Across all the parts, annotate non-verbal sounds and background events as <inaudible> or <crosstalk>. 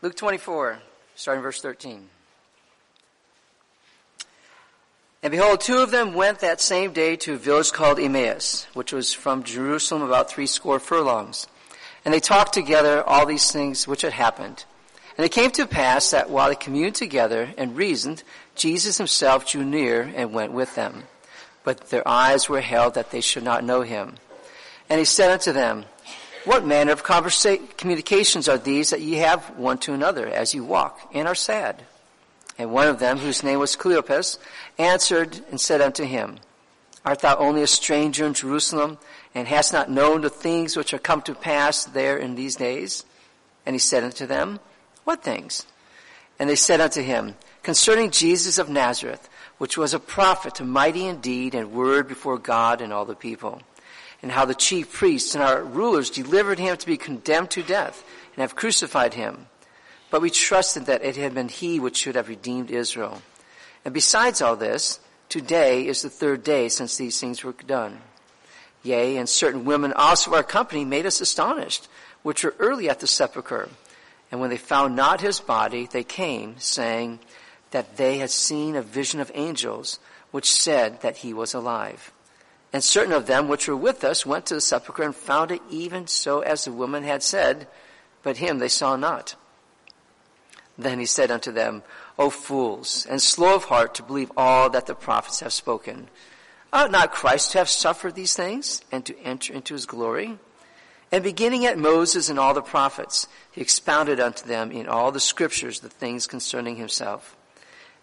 Luke 24, starting verse 13. And behold, two of them went that same day to a village called Emmaus, which was from Jerusalem about three score furlongs. And they talked together all these things which had happened. And it came to pass that while they communed together and reasoned, Jesus himself drew near and went with them. But their eyes were held that they should not know him. And he said unto them, What manner of conversa- communications are these that ye have one to another as you walk and are sad? And one of them, whose name was Cleopas, answered and said unto him, Art thou only a stranger in Jerusalem, and hast not known the things which are come to pass there in these days? And he said unto them, What things? And they said unto him, Concerning Jesus of Nazareth, which was a prophet, mighty in deed and word before God and all the people, and how the chief priests and our rulers delivered him to be condemned to death, and have crucified him. But we trusted that it had been he which should have redeemed Israel. And besides all this, today is the third day since these things were done. Yea, and certain women also of our company made us astonished, which were early at the sepulchre. And when they found not his body, they came, saying that they had seen a vision of angels, which said that he was alive. And certain of them which were with us went to the sepulchre and found it even so as the woman had said, but him they saw not. Then he said unto them, O fools, and slow of heart to believe all that the prophets have spoken. Ought not Christ to have suffered these things and to enter into his glory? And beginning at Moses and all the prophets, he expounded unto them in all the scriptures the things concerning himself.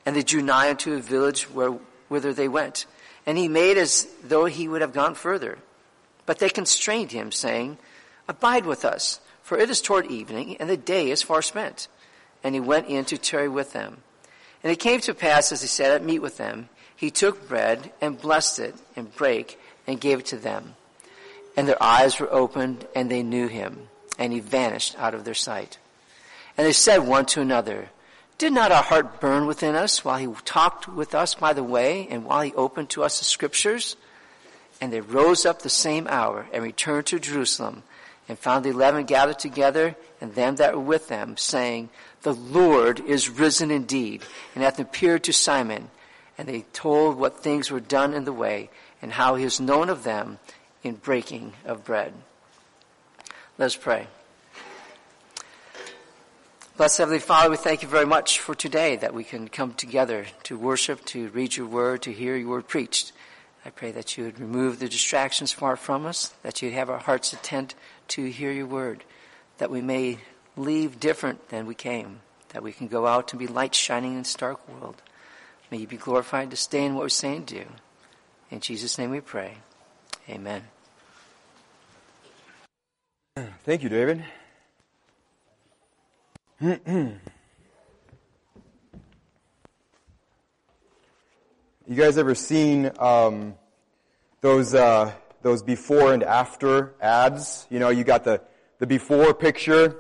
And they drew nigh unto a village where, whither they went. And he made as though he would have gone further. But they constrained him, saying, Abide with us, for it is toward evening, and the day is far spent. And he went in to tarry with them. And it came to pass, as he sat at meat with them, he took bread and blessed it and brake and gave it to them. And their eyes were opened and they knew him and he vanished out of their sight. And they said one to another, did not our heart burn within us while he talked with us by the way and while he opened to us the scriptures? And they rose up the same hour and returned to Jerusalem and found the eleven gathered together and them that were with them saying, the Lord is risen indeed and hath appeared to Simon. And they told what things were done in the way and how he is known of them in breaking of bread. Let's pray. Blessed Heavenly Father, we thank you very much for today that we can come together to worship, to read your word, to hear your word preached. I pray that you would remove the distractions far from us, that you'd have our hearts attent to hear your word, that we may leave different than we came, that we can go out and be light shining in this dark world. May you be glorified to stay in what we're saying and do. In Jesus' name we pray. Amen. Thank you, David. <clears throat> you guys ever seen um, those uh, those before and after ads? You know, you got the the before picture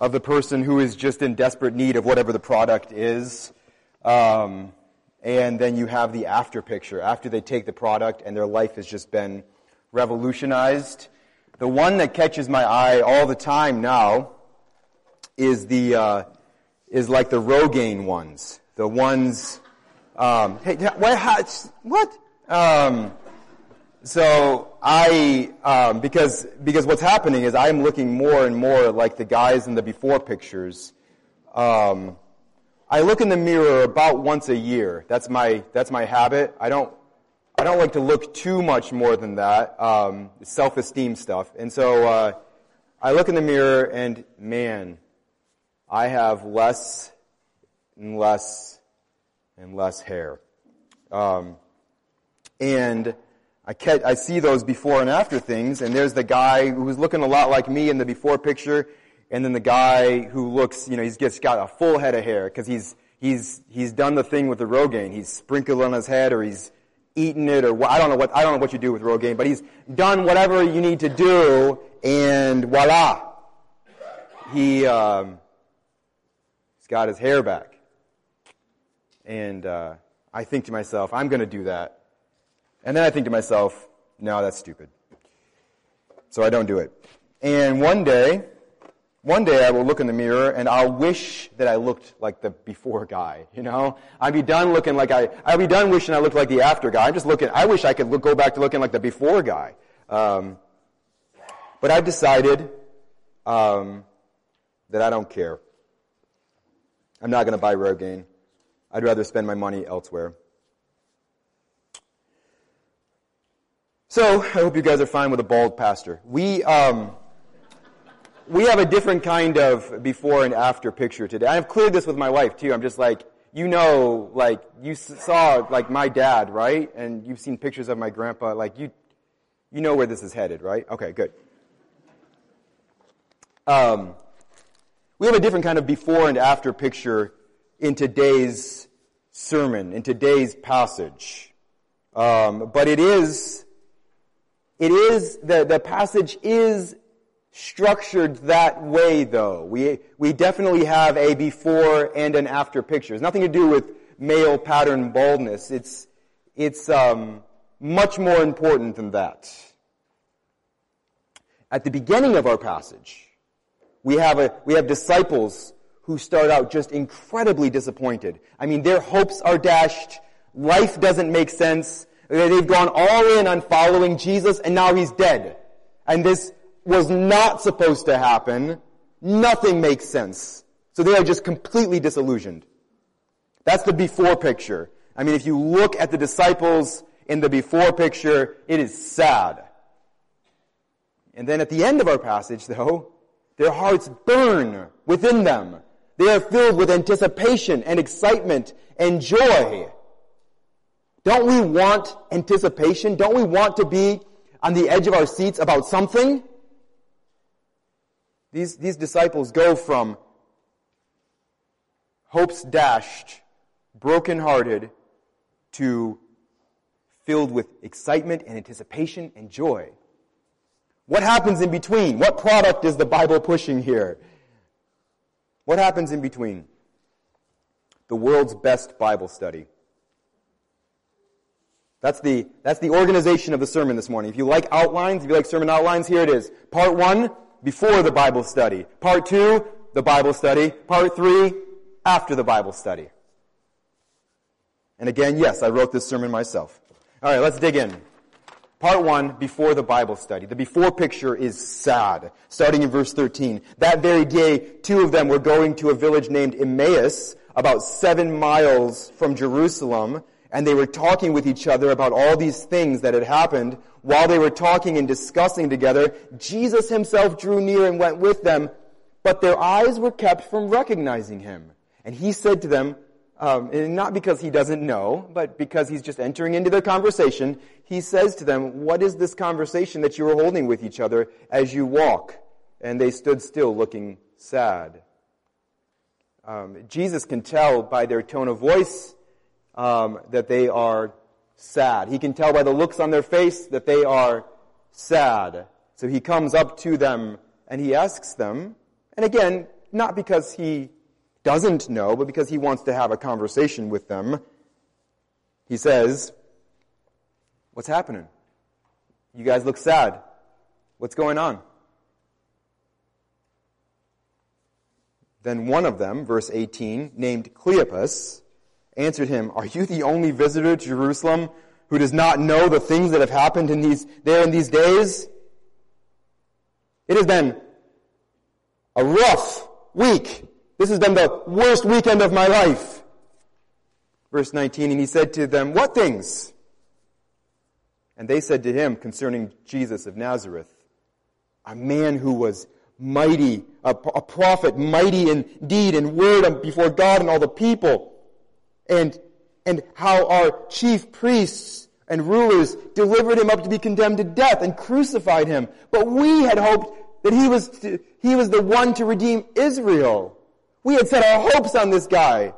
of the person who is just in desperate need of whatever the product is. Um, and then you have the after picture, after they take the product and their life has just been revolutionized. The one that catches my eye all the time now is the uh, is like the Rogaine ones, the ones. Um, hey, what? What? Um, so I, um, because because what's happening is I'm looking more and more like the guys in the before pictures. Um, I look in the mirror about once a year. That's my that's my habit. I don't I don't like to look too much more than that. Um, self-esteem stuff, and so uh, I look in the mirror and man, I have less and less and less hair, um, and I, I see those before and after things, and there's the guy who's looking a lot like me in the before picture, and then the guy who looks, you know, he's just got a full head of hair because he's he's he's done the thing with the Rogaine. He's sprinkled on his head, or he's eaten it, or I don't know what I don't know what you do with Rogaine, but he's done whatever you need to do, and voila, he um, he's got his hair back. And uh, I think to myself, I'm going to do that. And then I think to myself, no, that's stupid. So I don't do it. And one day, one day I will look in the mirror and I'll wish that I looked like the before guy, you know? I'd be done looking like I, I'd be done wishing I looked like the after guy. I'm just looking, I wish I could look, go back to looking like the before guy. Um, but I've decided, um, that I don't care. I'm not going to buy Rogaine. I'd rather spend my money elsewhere. So, I hope you guys are fine with a bald pastor. We, um, we have a different kind of before and after picture today. I've cleared this with my wife too. I'm just like, you know, like, you saw, like, my dad, right? And you've seen pictures of my grandpa. Like, you, you know where this is headed, right? Okay, good. Um, we have a different kind of before and after picture in today's sermon, in today's passage. Um, but it is, it is, the, the passage is structured that way though. We, we definitely have a before and an after picture. It's nothing to do with male pattern baldness. It's, it's, um, much more important than that. At the beginning of our passage, we have a, we have disciples who start out just incredibly disappointed. I mean, their hopes are dashed. Life doesn't make sense. They've gone all in on following Jesus and now he's dead. And this was not supposed to happen. Nothing makes sense. So they are just completely disillusioned. That's the before picture. I mean, if you look at the disciples in the before picture, it is sad. And then at the end of our passage, though, their hearts burn within them. They are filled with anticipation and excitement and joy. Don't we want anticipation? Don't we want to be on the edge of our seats about something? These, these disciples go from hopes dashed, brokenhearted, to filled with excitement and anticipation and joy. What happens in between? What product is the Bible pushing here? What happens in between? The world's best Bible study. That's the, that's the organization of the sermon this morning. If you like outlines, if you like sermon outlines, here it is. Part one, before the Bible study. Part two, the Bible study. Part three, after the Bible study. And again, yes, I wrote this sermon myself. Alright, let's dig in. Part one, before the Bible study. The before picture is sad. Starting in verse 13. That very day, two of them were going to a village named Emmaus, about seven miles from Jerusalem, and they were talking with each other about all these things that had happened. While they were talking and discussing together, Jesus himself drew near and went with them, but their eyes were kept from recognizing him. And he said to them, um, and not because he doesn't know, but because he's just entering into their conversation, he says to them, What is this conversation that you are holding with each other as you walk? And they stood still looking sad. Um, Jesus can tell by their tone of voice um, that they are sad. He can tell by the looks on their face that they are sad. So he comes up to them and he asks them, and again, not because he doesn't know, but because he wants to have a conversation with them, he says, What's happening? You guys look sad. What's going on? Then one of them, verse 18, named Cleopas, answered him, Are you the only visitor to Jerusalem who does not know the things that have happened in these, there in these days? It has been a rough week this has been the worst weekend of my life. Verse 19, and he said to them, What things? And they said to him concerning Jesus of Nazareth, a man who was mighty, a, a prophet, mighty in deed and word before God and all the people. And, and how our chief priests and rulers delivered him up to be condemned to death and crucified him. But we had hoped that he was, to, he was the one to redeem Israel. We had set our hopes on this guy.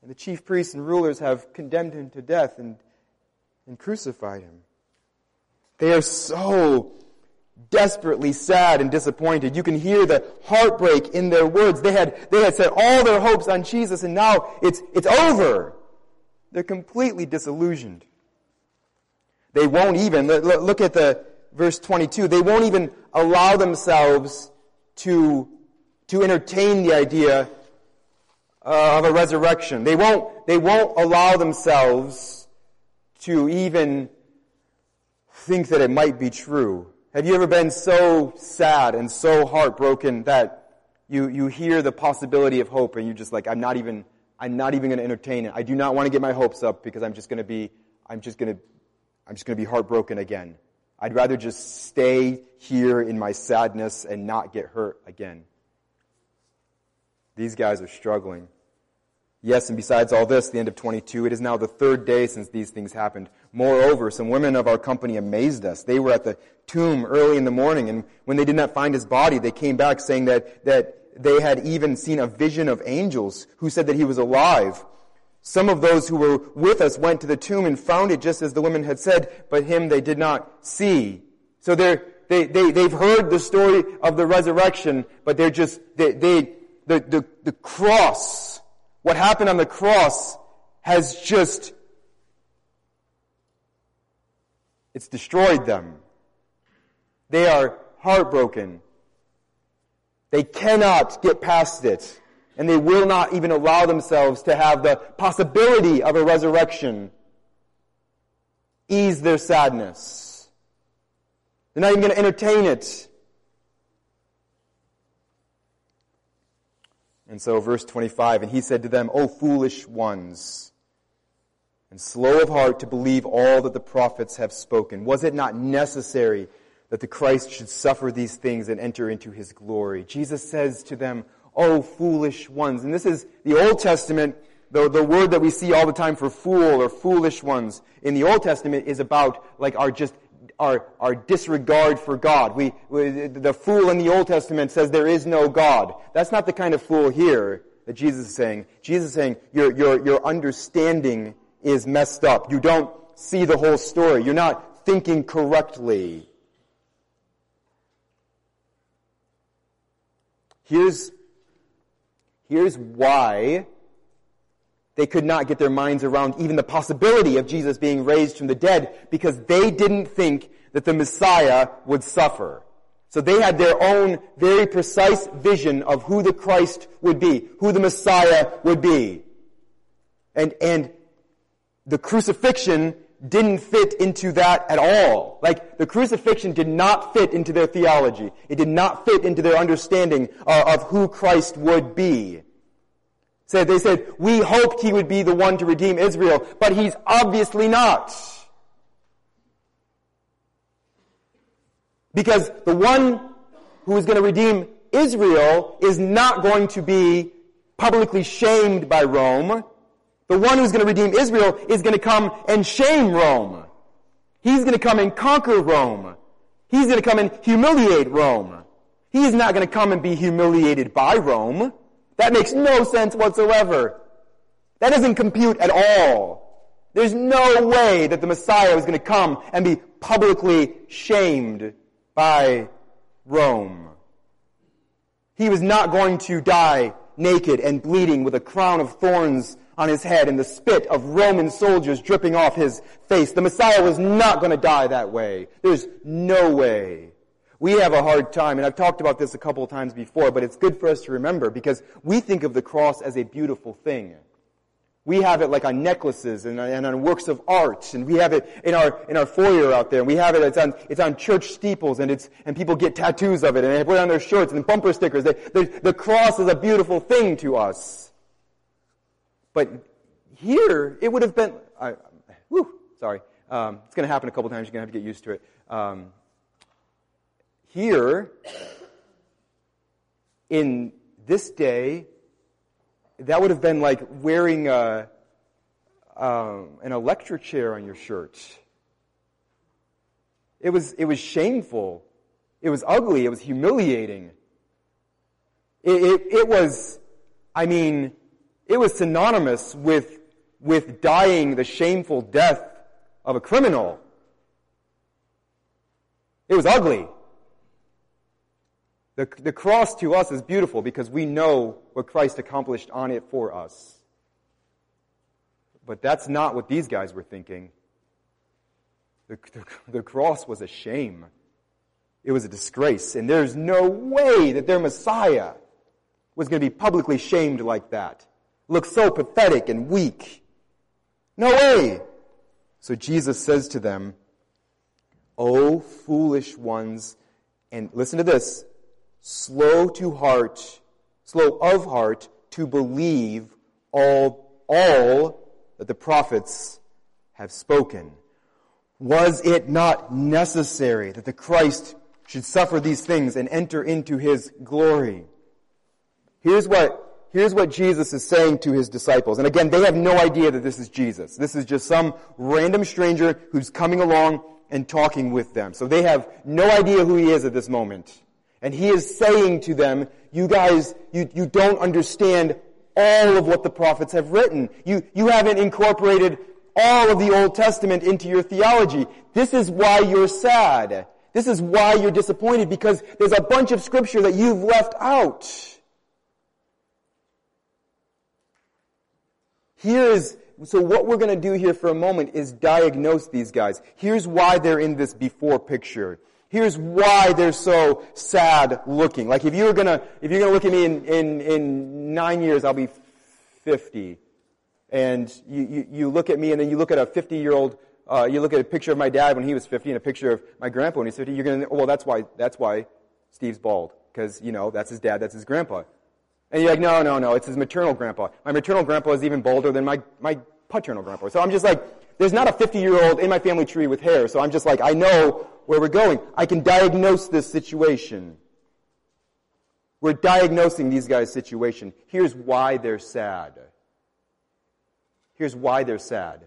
And the chief priests and rulers have condemned him to death and, and crucified him. They are so desperately sad and disappointed. You can hear the heartbreak in their words. They had, they had set all their hopes on Jesus and now it's, it's over. They're completely disillusioned. They won't even, look at the verse 22, they won't even allow themselves to, to entertain the idea of a resurrection. They won't, they won't allow themselves to even think that it might be true. Have you ever been so sad and so heartbroken that you, you hear the possibility of hope and you're just like, I'm not even, I'm not even going to entertain it. I do not want to get my hopes up because I'm just going to be, I'm just going to, I'm just going to be heartbroken again. I'd rather just stay here in my sadness and not get hurt again. These guys are struggling. Yes, and besides all this, the end of 22, it is now the third day since these things happened. Moreover, some women of our company amazed us. They were at the tomb early in the morning, and when they did not find his body, they came back saying that, that they had even seen a vision of angels who said that he was alive. Some of those who were with us went to the tomb and found it just as the women had said, but him they did not see. So they're, they, they, they've heard the story of the resurrection, but they're just, they, they the, the, the cross, what happened on the cross has just, it's destroyed them. They are heartbroken. They cannot get past it. And they will not even allow themselves to have the possibility of a resurrection ease their sadness. They're not even going to entertain it. And so verse 25, and he said to them, O foolish ones, and slow of heart to believe all that the prophets have spoken. Was it not necessary that the Christ should suffer these things and enter into his glory. Jesus says to them, O foolish ones. And this is the Old Testament, the, the word that we see all the time for fool or foolish ones in the Old Testament is about like our just our, our disregard for God. We, we, the fool in the Old Testament says there is no God. That's not the kind of fool here that Jesus is saying. Jesus is saying your, your, your understanding is messed up. You don't see the whole story. You're not thinking correctly. Here's, here's why they could not get their minds around even the possibility of Jesus being raised from the dead because they didn't think that the Messiah would suffer. So they had their own very precise vision of who the Christ would be, who the Messiah would be. And, and the crucifixion didn't fit into that at all. Like, the crucifixion did not fit into their theology. It did not fit into their understanding uh, of who Christ would be. So they said, we hoped he would be the one to redeem Israel, but he's obviously not. Because the one who is going to redeem Israel is not going to be publicly shamed by Rome. The one who's going to redeem Israel is going to come and shame Rome. He's going to come and conquer Rome. He's going to come and humiliate Rome. He is not going to come and be humiliated by Rome. That makes no sense whatsoever. That doesn't compute at all. There's no way that the Messiah was going to come and be publicly shamed by Rome. He was not going to die naked and bleeding with a crown of thorns on his head and the spit of Roman soldiers dripping off his face. The Messiah was not going to die that way. There's no way. We have a hard time, and I've talked about this a couple of times before, but it's good for us to remember because we think of the cross as a beautiful thing. We have it like on necklaces and, and on works of art, and we have it in our in our foyer out there. And we have it. It's on it's on church steeples, and it's and people get tattoos of it, and they put it on their shirts and bumper stickers. They, they, the cross is a beautiful thing to us. But here, it would have been, I, whew, sorry. Um, it's going to happen a couple times. You're going to have to get used to it. Um, here, in this day, that would have been like wearing a, um, an electric chair on your shirt. It was, it was shameful. It was ugly. It was humiliating. It, it, it was, I mean, it was synonymous with, with dying the shameful death of a criminal. It was ugly. The, the cross to us is beautiful because we know what Christ accomplished on it for us. But that's not what these guys were thinking. The, the, the cross was a shame. it was a disgrace. And there's no way that their Messiah was going to be publicly shamed like that. Look so pathetic and weak. No way. So Jesus says to them, O foolish ones, and listen to this, slow to heart, slow of heart to believe all, all that the prophets have spoken. Was it not necessary that the Christ should suffer these things and enter into his glory? Here's what, here's what Jesus is saying to his disciples. And again, they have no idea that this is Jesus. This is just some random stranger who's coming along and talking with them. So they have no idea who he is at this moment. And he is saying to them, you guys, you, you don't understand all of what the prophets have written. You, you haven't incorporated all of the Old Testament into your theology. This is why you're sad. This is why you're disappointed because there's a bunch of scripture that you've left out. Here is, so what we're going to do here for a moment is diagnose these guys. Here's why they're in this before picture. Here's why they're so sad looking. Like if you're gonna, if you're gonna look at me in, in, in nine years, I'll be 50. And you, you, you look at me and then you look at a 50 year old, uh, you look at a picture of my dad when he was 50 and a picture of my grandpa when he's 50, you're gonna, well, that's why, that's why Steve's bald. Cause, you know, that's his dad, that's his grandpa. And you're like, no, no, no, it's his maternal grandpa. My maternal grandpa is even bolder than my, my paternal grandpa. So I'm just like, there's not a 50 year old in my family tree with hair. So I'm just like, I know where we're going. I can diagnose this situation. We're diagnosing these guys' situation. Here's why they're sad. Here's why they're sad.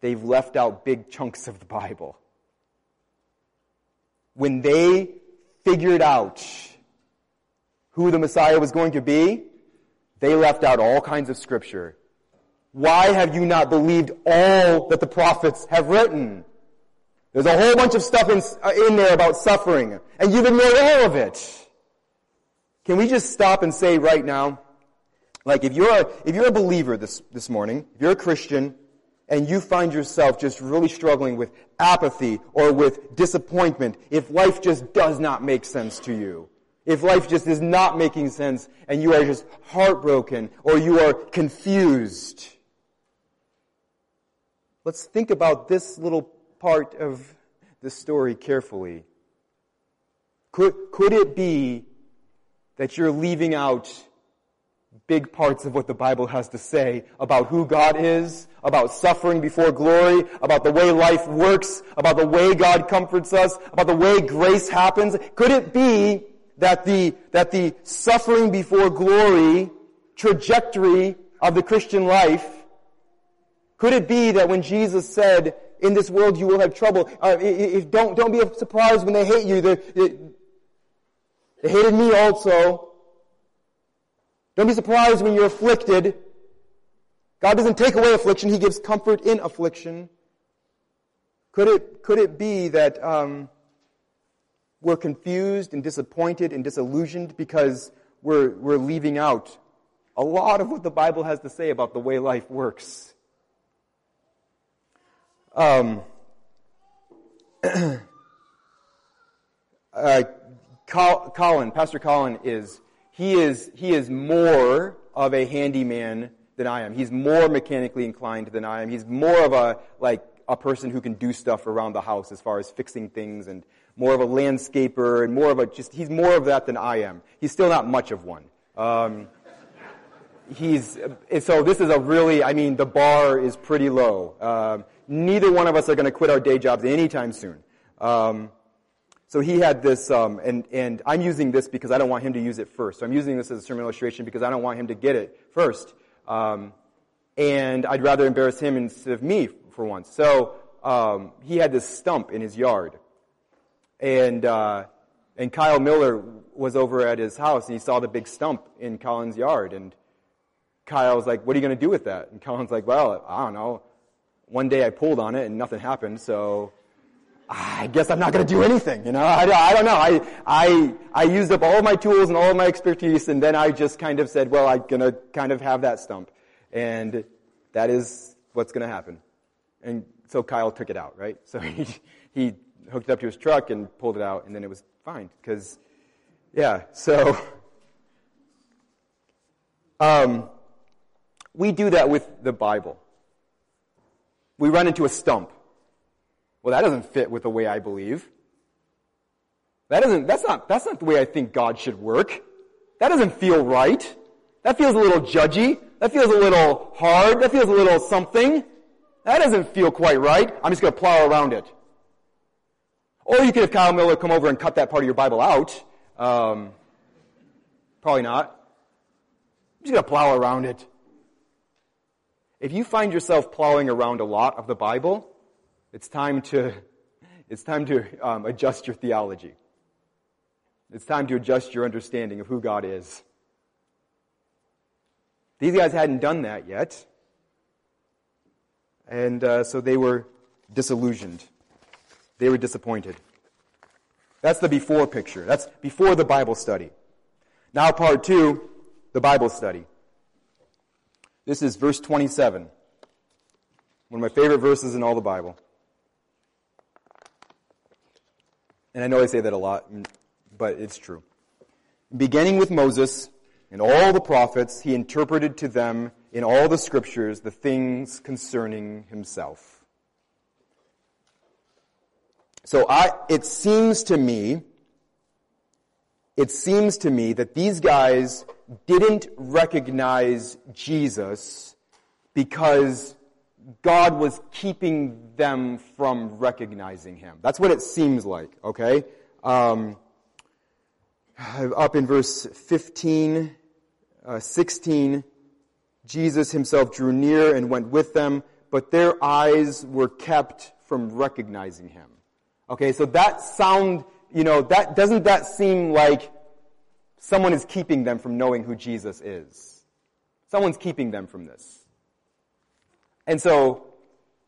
They've left out big chunks of the Bible. When they figured out who the Messiah was going to be, they left out all kinds of scripture. Why have you not believed all that the prophets have written? There's a whole bunch of stuff in, uh, in there about suffering, and you've ignored all of it. Can we just stop and say right now, like if you're a, if you're a believer this, this morning, if you're a Christian, and you find yourself just really struggling with apathy or with disappointment, if life just does not make sense to you, if life just is not making sense and you are just heartbroken or you are confused, let's think about this little part of the story carefully. Could, could it be that you're leaving out big parts of what the Bible has to say about who God is, about suffering before glory, about the way life works, about the way God comforts us, about the way grace happens? Could it be that the, that the suffering before glory trajectory of the Christian life, could it be that when Jesus said, in this world you will have trouble, uh, if, don't, don't be surprised when they hate you, they, they, hated me also. Don't be surprised when you're afflicted. God doesn't take away affliction, He gives comfort in affliction. Could it, could it be that, um, we're confused and disappointed and disillusioned because we're, we're leaving out a lot of what the Bible has to say about the way life works. Um, <clears throat> uh, Colin, Pastor Colin is, he is, he is more of a handyman than I am. He's more mechanically inclined than I am. He's more of a, like, a person who can do stuff around the house as far as fixing things and more of a landscaper and more of a just, he's more of that than I am. He's still not much of one. Um, he's, so this is a really, I mean, the bar is pretty low. Um, neither one of us are going to quit our day jobs anytime soon. Um, so he had this, um, and, and I'm using this because I don't want him to use it first. So I'm using this as a sermon illustration because I don't want him to get it first. Um, and I'd rather embarrass him instead of me for once. So um, he had this stump in his yard and uh, and Kyle Miller was over at his house and he saw the big stump in Colin's yard and Kyle was like, "What are you going to do with that?" And Colin's like, "Well, I don't know. One day I pulled on it and nothing happened, so I guess I'm not going to do anything. You know, <laughs> I, I don't know. I I I used up all of my tools and all of my expertise, and then I just kind of said, "Well, I'm going to kind of have that stump," and that is what's going to happen. And so Kyle took it out, right? <laughs> So he he hooked it up to his truck and pulled it out, and then it was fine, because, yeah, so, <laughs> um, we do that with the Bible. We run into a stump. Well, that doesn't fit with the way I believe. That doesn't, that's not, that's not the way I think God should work. That doesn't feel right. That feels a little judgy. That feels a little hard. That feels a little something. That doesn't feel quite right. I'm just going to plow around it. Or you could have Kyle Miller come over and cut that part of your Bible out. Um, probably not. I'm just going to plow around it. If you find yourself plowing around a lot of the Bible, it's time to, it's time to um, adjust your theology. It's time to adjust your understanding of who God is. These guys hadn't done that yet. And uh, so they were disillusioned. They were disappointed. That's the before picture. That's before the Bible study. Now, part two, the Bible study. This is verse 27. One of my favorite verses in all the Bible. And I know I say that a lot, but it's true. Beginning with Moses and all the prophets, he interpreted to them in all the scriptures the things concerning himself. So I, it seems to me, it seems to me that these guys didn't recognize Jesus because God was keeping them from recognizing him. That's what it seems like, okay? Um, up in verse 15, uh, 16, Jesus himself drew near and went with them, but their eyes were kept from recognizing him. Okay, so that sound, you know, that, doesn't that seem like someone is keeping them from knowing who Jesus is? Someone's keeping them from this. And so,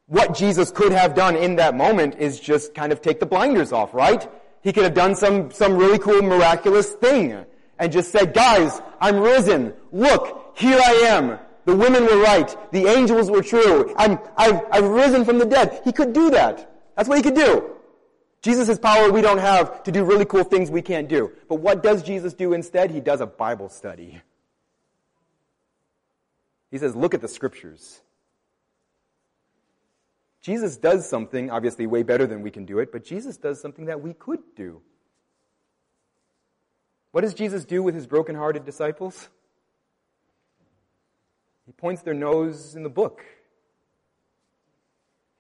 what Jesus could have done in that moment is just kind of take the blinders off, right? He could have done some, some really cool miraculous thing and just said, guys, I'm risen. Look, here I am. The women were right. The angels were true. I'm, I've, I've risen from the dead. He could do that. That's what he could do. Jesus has power we don't have to do really cool things we can't do. But what does Jesus do instead? He does a Bible study. He says, look at the scriptures. Jesus does something, obviously way better than we can do it, but Jesus does something that we could do. What does Jesus do with his broken-hearted disciples? He points their nose in the book.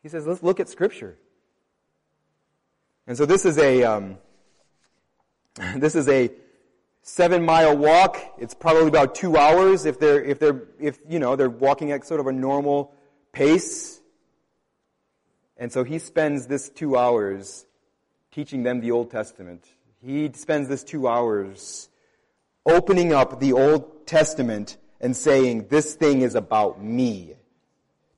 He says, let's look at Scripture. And so this is a, um, <laughs> this is a seven mile walk. It's probably about two hours if they're, if they're, if, you know, they're walking at sort of a normal pace. And so he spends this two hours teaching them the Old Testament. He spends this two hours opening up the Old Testament and saying, this thing is about me.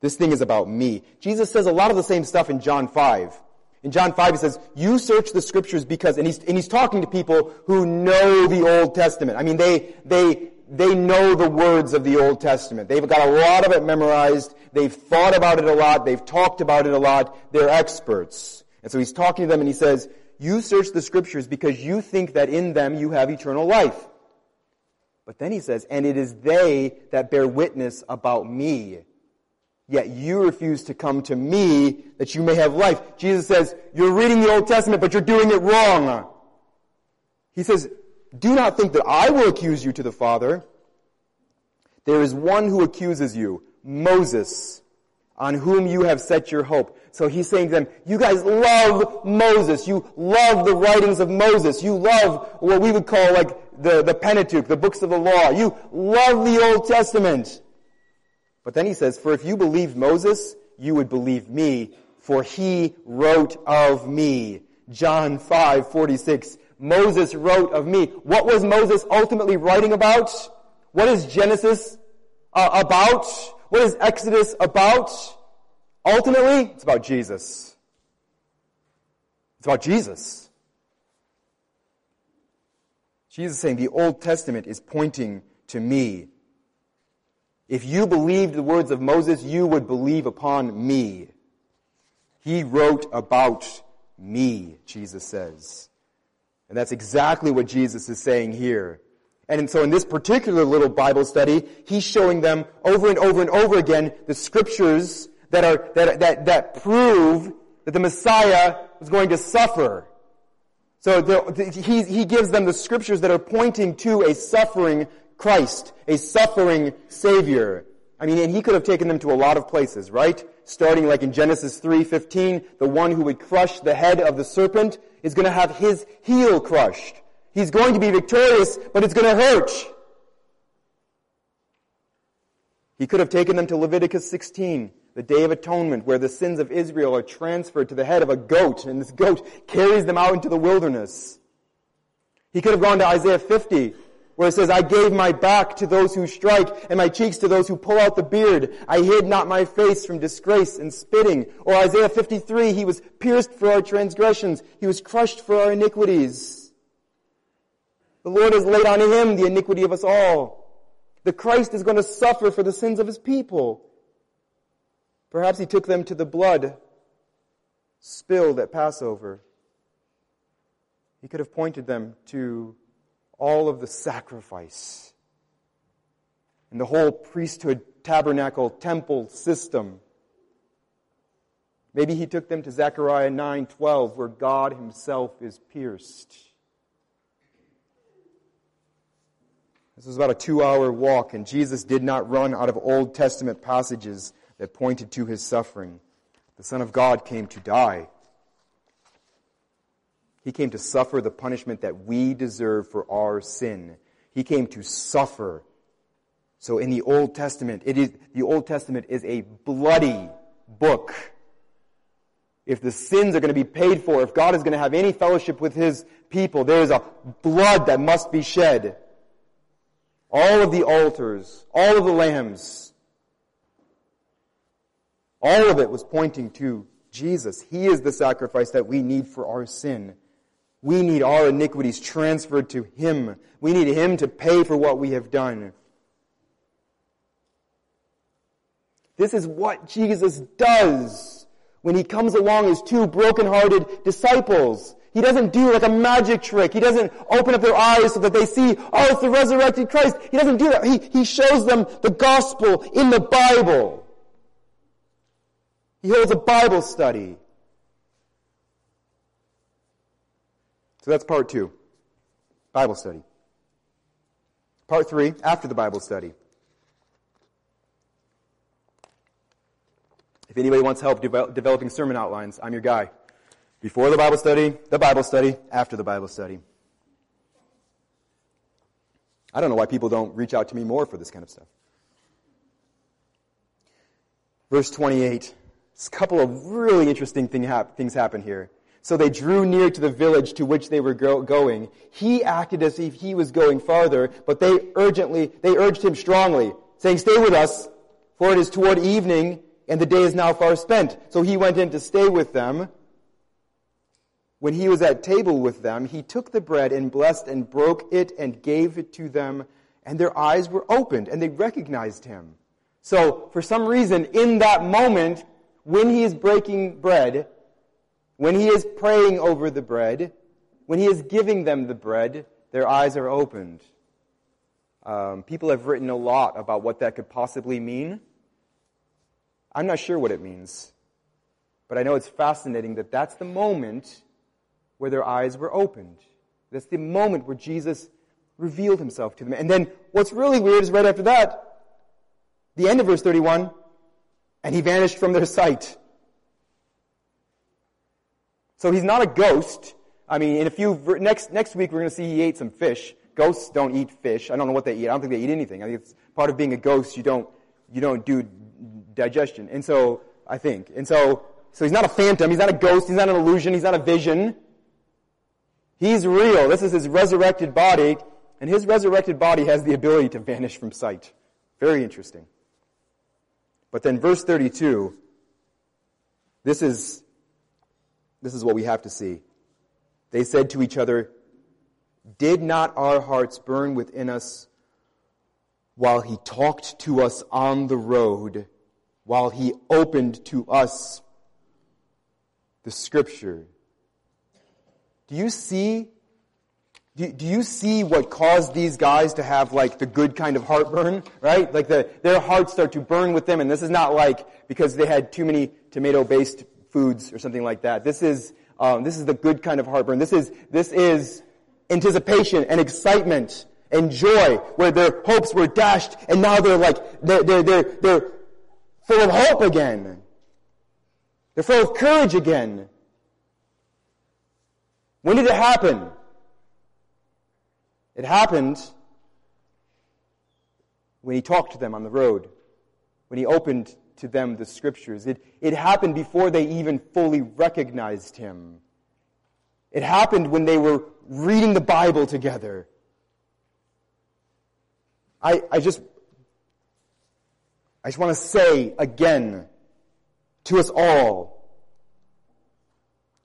This thing is about me. Jesus says a lot of the same stuff in John 5. In John 5 he says, you search the scriptures because, and he's, and he's talking to people who know the Old Testament. I mean, they, they, they know the words of the Old Testament. They've got a lot of it memorized. They've thought about it a lot. They've talked about it a lot. They're experts. And so he's talking to them and he says, you search the scriptures because you think that in them you have eternal life. But then he says, and it is they that bear witness about me. Yet you refuse to come to me that you may have life. Jesus says, you're reading the Old Testament, but you're doing it wrong. He says, do not think that I will accuse you to the Father. There is one who accuses you, Moses, on whom you have set your hope. So he's saying to them, you guys love Moses. You love the writings of Moses. You love what we would call like the, the Pentateuch, the books of the law. You love the Old Testament. But then he says, for if you believed Moses, you would believe me, for he wrote of me. John 5, 46. Moses wrote of me. What was Moses ultimately writing about? What is Genesis uh, about? What is Exodus about? Ultimately, it's about Jesus. It's about Jesus. Jesus is saying the Old Testament is pointing to me. If you believed the words of Moses, you would believe upon me. He wrote about me, Jesus says. And that's exactly what Jesus is saying here. And so in this particular little Bible study, he's showing them over and over and over again the scriptures that are, that, that, that prove that the Messiah was going to suffer. So the, the, he, he gives them the scriptures that are pointing to a suffering Christ, a suffering Savior. I mean, and he could have taken them to a lot of places, right? Starting like in Genesis 3:15, the one who would crush the head of the serpent is going to have his heel crushed. He's going to be victorious, but it's going to hurt. He could have taken them to Leviticus 16, the Day of Atonement, where the sins of Israel are transferred to the head of a goat, and this goat carries them out into the wilderness. He could have gone to Isaiah 50, where it says, I gave my back to those who strike, and my cheeks to those who pull out the beard. I hid not my face from disgrace and spitting. Or Isaiah 53, he was pierced for our transgressions. He was crushed for our iniquities. The Lord has laid on him the iniquity of us all. The Christ is going to suffer for the sins of his people. Perhaps he took them to the blood spilled at Passover. He could have pointed them to all of the sacrifice and the whole priesthood, tabernacle, temple system. Maybe he took them to Zechariah 9:12 where God himself is pierced. This was about a 2-hour walk and Jesus did not run out of Old Testament passages that pointed to his suffering. The Son of God came to die. He came to suffer the punishment that we deserve for our sin. He came to suffer. So in the Old Testament, it is, the Old Testament is a bloody book. If the sins are going to be paid for, if God is going to have any fellowship with His people, there is a blood that must be shed. All of the altars, all of the lambs, all of it was pointing to Jesus. He is the sacrifice that we need for our sin. We need our iniquities transferred to Him. We need Him to pay for what we have done. This is what Jesus does when He comes along as two broken-hearted disciples. He doesn't do like a magic trick. He doesn't open up their eyes so that they see, oh, it's the resurrected Christ. He doesn't do that. He, he shows them the gospel in the Bible. He holds a Bible study. So that's part two. Bible study. Part three, after the Bible study. If anybody wants help de- developing sermon outlines, I'm your guy. Before the Bible study, the Bible study, after the Bible study. I don't know why people don't reach out to me more for this kind of stuff. Verse 28. A couple of really interesting thing hap- things happen here. So they drew near to the village to which they were go- going. He acted as if he was going farther, but they urgently, they urged him strongly, saying, stay with us, for it is toward evening, and the day is now far spent. So he went in to stay with them. When he was at table with them, he took the bread and blessed and broke it and gave it to them, and their eyes were opened, and they recognized him. So, for some reason, in that moment, when he is breaking bread, when he is praying over the bread, when he is giving them the bread, their eyes are opened. Um, people have written a lot about what that could possibly mean. I'm not sure what it means, but I know it's fascinating that that's the moment where their eyes were opened. That's the moment where Jesus revealed himself to them. And then what's really weird is right after that, the end of verse 31, and he vanished from their sight. So he's not a ghost. I mean, in a few, next, next week we're going to see he ate some fish. Ghosts don't eat fish. I don't know what they eat. I don't think they eat anything. I think it's part of being a ghost. You don't, you don't do digestion. And so, I think. And so, so he's not a phantom. He's not a ghost. He's not an illusion. He's not a vision. He's real. This is his resurrected body. And his resurrected body has the ability to vanish from sight. Very interesting. But then verse 32, this is this is what we have to see. They said to each other, Did not our hearts burn within us while he talked to us on the road, while he opened to us the scripture? Do you see do, you see what caused these guys to have like the good kind of heartburn, right? Like the, their hearts start to burn with them and this is not like because they had too many tomato-based foods or something like that. This is, um, this is the good kind of heartburn. This is, this is anticipation and excitement and joy where their hopes were dashed and now they're like, they're, they're, they're, they're full of hope again. They're full of courage again. When did it happen? It happened when he talked to them on the road, when he opened to them the scriptures. It, it happened before they even fully recognized him. It happened when they were reading the Bible together. I, I just, I just want to say again to us all,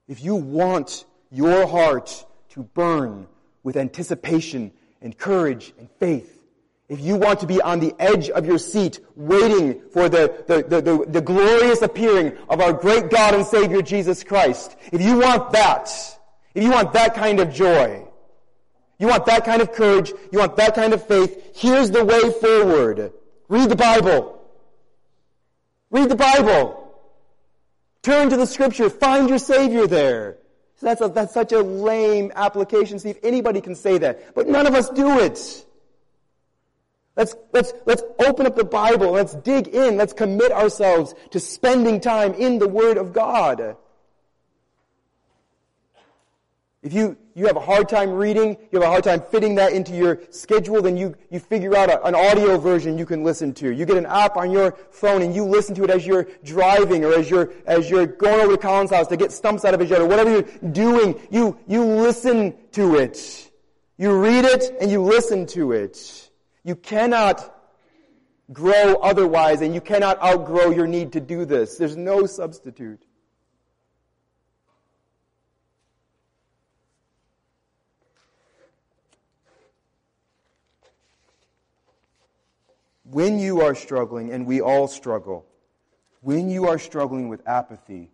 if you want your heart to burn with anticipation and courage and faith. If you want to be on the edge of your seat, waiting for the, the, the, the, the glorious appearing of our great God and Savior Jesus Christ, if you want that, if you want that kind of joy, you want that kind of courage, you want that kind of faith, here's the way forward. Read the Bible. Read the Bible. Turn to the scripture. Find your Savior there. So that's, a, that's such a lame application. See if anybody can say that. But none of us do it. Let's, let's, let's open up the Bible. Let's dig in. Let's commit ourselves to spending time in the Word of God. If you, you have a hard time reading, you have a hard time fitting that into your schedule, then you, you figure out a, an audio version you can listen to. You get an app on your phone and you listen to it as you're driving or as you're, as you're going over to Colin's house to get stumps out of his yard or whatever you're doing, you, you listen to it. You read it and you listen to it. You cannot grow otherwise and you cannot outgrow your need to do this. There's no substitute. when you are struggling, and we all struggle, when you are struggling with apathy,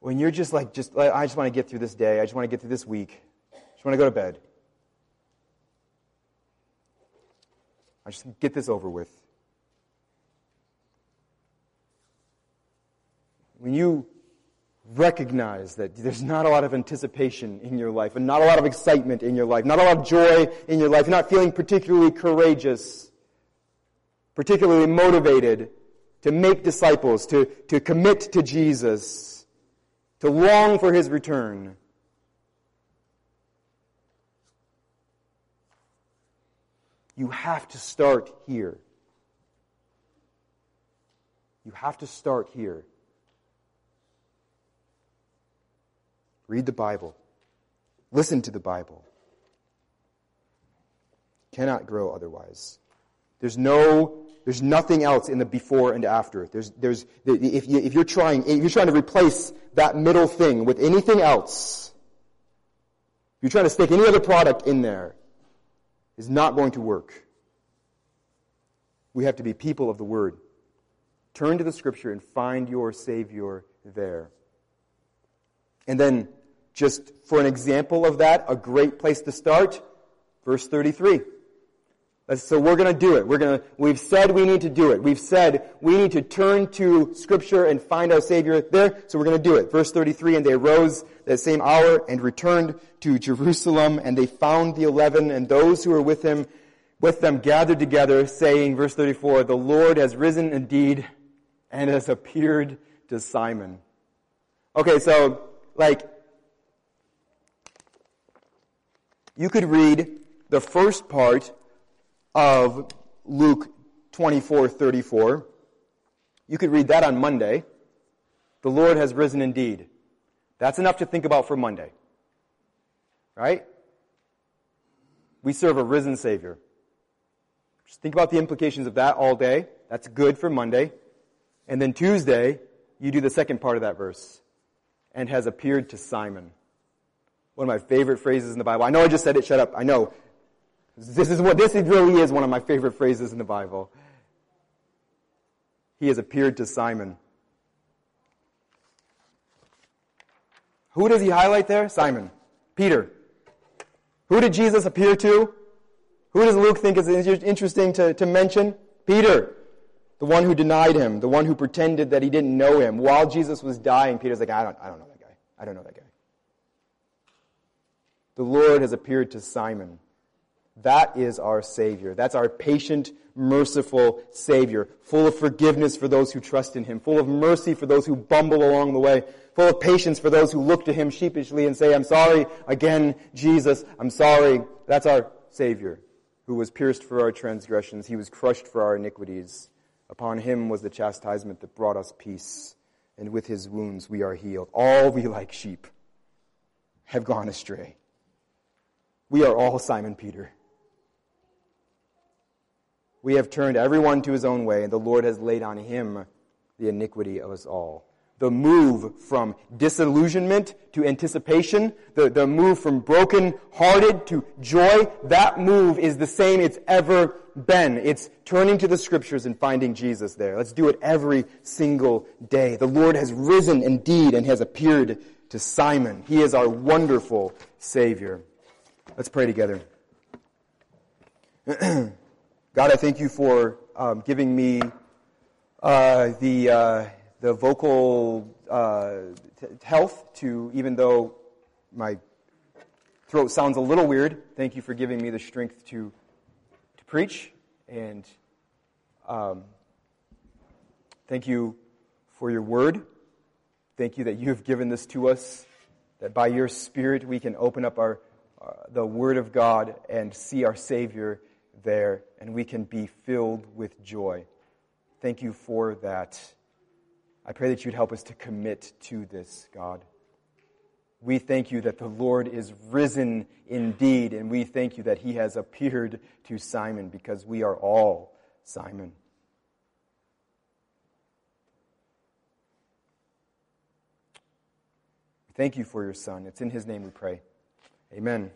when you're just like, just, I just want to get through this day, I just want to get through this week, I just want to go to bed. I just get this over with. When you recognize that there's not a lot of anticipation in your life and not a lot of excitement in your life, not a lot of joy in your life, you're not feeling particularly courageous, particularly motivated to make disciples, to, to commit to Jesus, to long for his return. You have to start here. You have to start here. Read the Bible. Listen to the Bible. Cannot grow otherwise. There's no there's nothing else in the before and after. There's, there's, if, you, if you're trying, if you're trying to replace that middle thing with anything else, if you're trying to stick any other product in there, is not going to work. We have to be people of the Word. Turn to the Scripture and find your Savior there. And then, just for an example of that, a great place to start, verse 33. Uh, so we're to do it. We're to, we've said we need to do it. We've said we need to turn to scripture and find our savior there. So we're to do it. Verse 33, and they rose that same hour and returned to Jerusalem and they found the eleven and those who were with him, with them gathered together saying, verse 34, the Lord has risen indeed and has appeared to Simon. Okay, so like, you could read the first part of Luke 24, 34. You could read that on Monday. The Lord has risen indeed. That's enough to think about for Monday. Right? We serve a risen Savior. Just think about the implications of that all day. That's good for Monday. And then Tuesday, you do the second part of that verse. And has appeared to Simon. One of my favorite phrases in the Bible. I know I just said it, shut up. I know. This is what, this really is one of my favorite phrases in the Bible. He has appeared to Simon. Who does he highlight there? Simon. Peter. Who did Jesus appear to? Who does Luke think is interesting to, to mention? Peter, the one who denied him, the one who pretended that he didn't know him. While Jesus was dying, Peter's like, I don't, I don't know that guy. I don't know that guy. The Lord has appeared to Simon. That is our Savior. That's our patient, merciful Savior, full of forgiveness for those who trust in Him, full of mercy for those who bumble along the way, full of patience for those who look to Him sheepishly and say, I'm sorry again, Jesus, I'm sorry. That's our Savior, who was pierced for our transgressions. He was crushed for our iniquities. Upon Him was the chastisement that brought us peace, and with His wounds we are healed. All we like sheep have gone astray. We are all Simon Peter. We have turned everyone to his own way, and the Lord has laid on him the iniquity of us all. The move from disillusionment to anticipation, the, the move from broken hearted to joy, that move is the same it's ever been. It's turning to the scriptures and finding Jesus there. Let's do it every single day. The Lord has risen indeed and has appeared to Simon. He is our wonderful Savior. Let's pray together. <clears throat> God, I thank you for um, giving me uh, the, uh, the vocal uh, t- health to, even though my throat sounds a little weird, thank you for giving me the strength to, to preach. And um, thank you for your word. Thank you that you have given this to us, that by your Spirit we can open up our, uh, the Word of God and see our Savior there and we can be filled with joy. Thank you for that. I pray that you'd help us to commit to this, God. We thank you that the Lord is risen indeed, and we thank you that he has appeared to Simon because we are all Simon. Thank you for your Son. It's in his name we pray. Amen.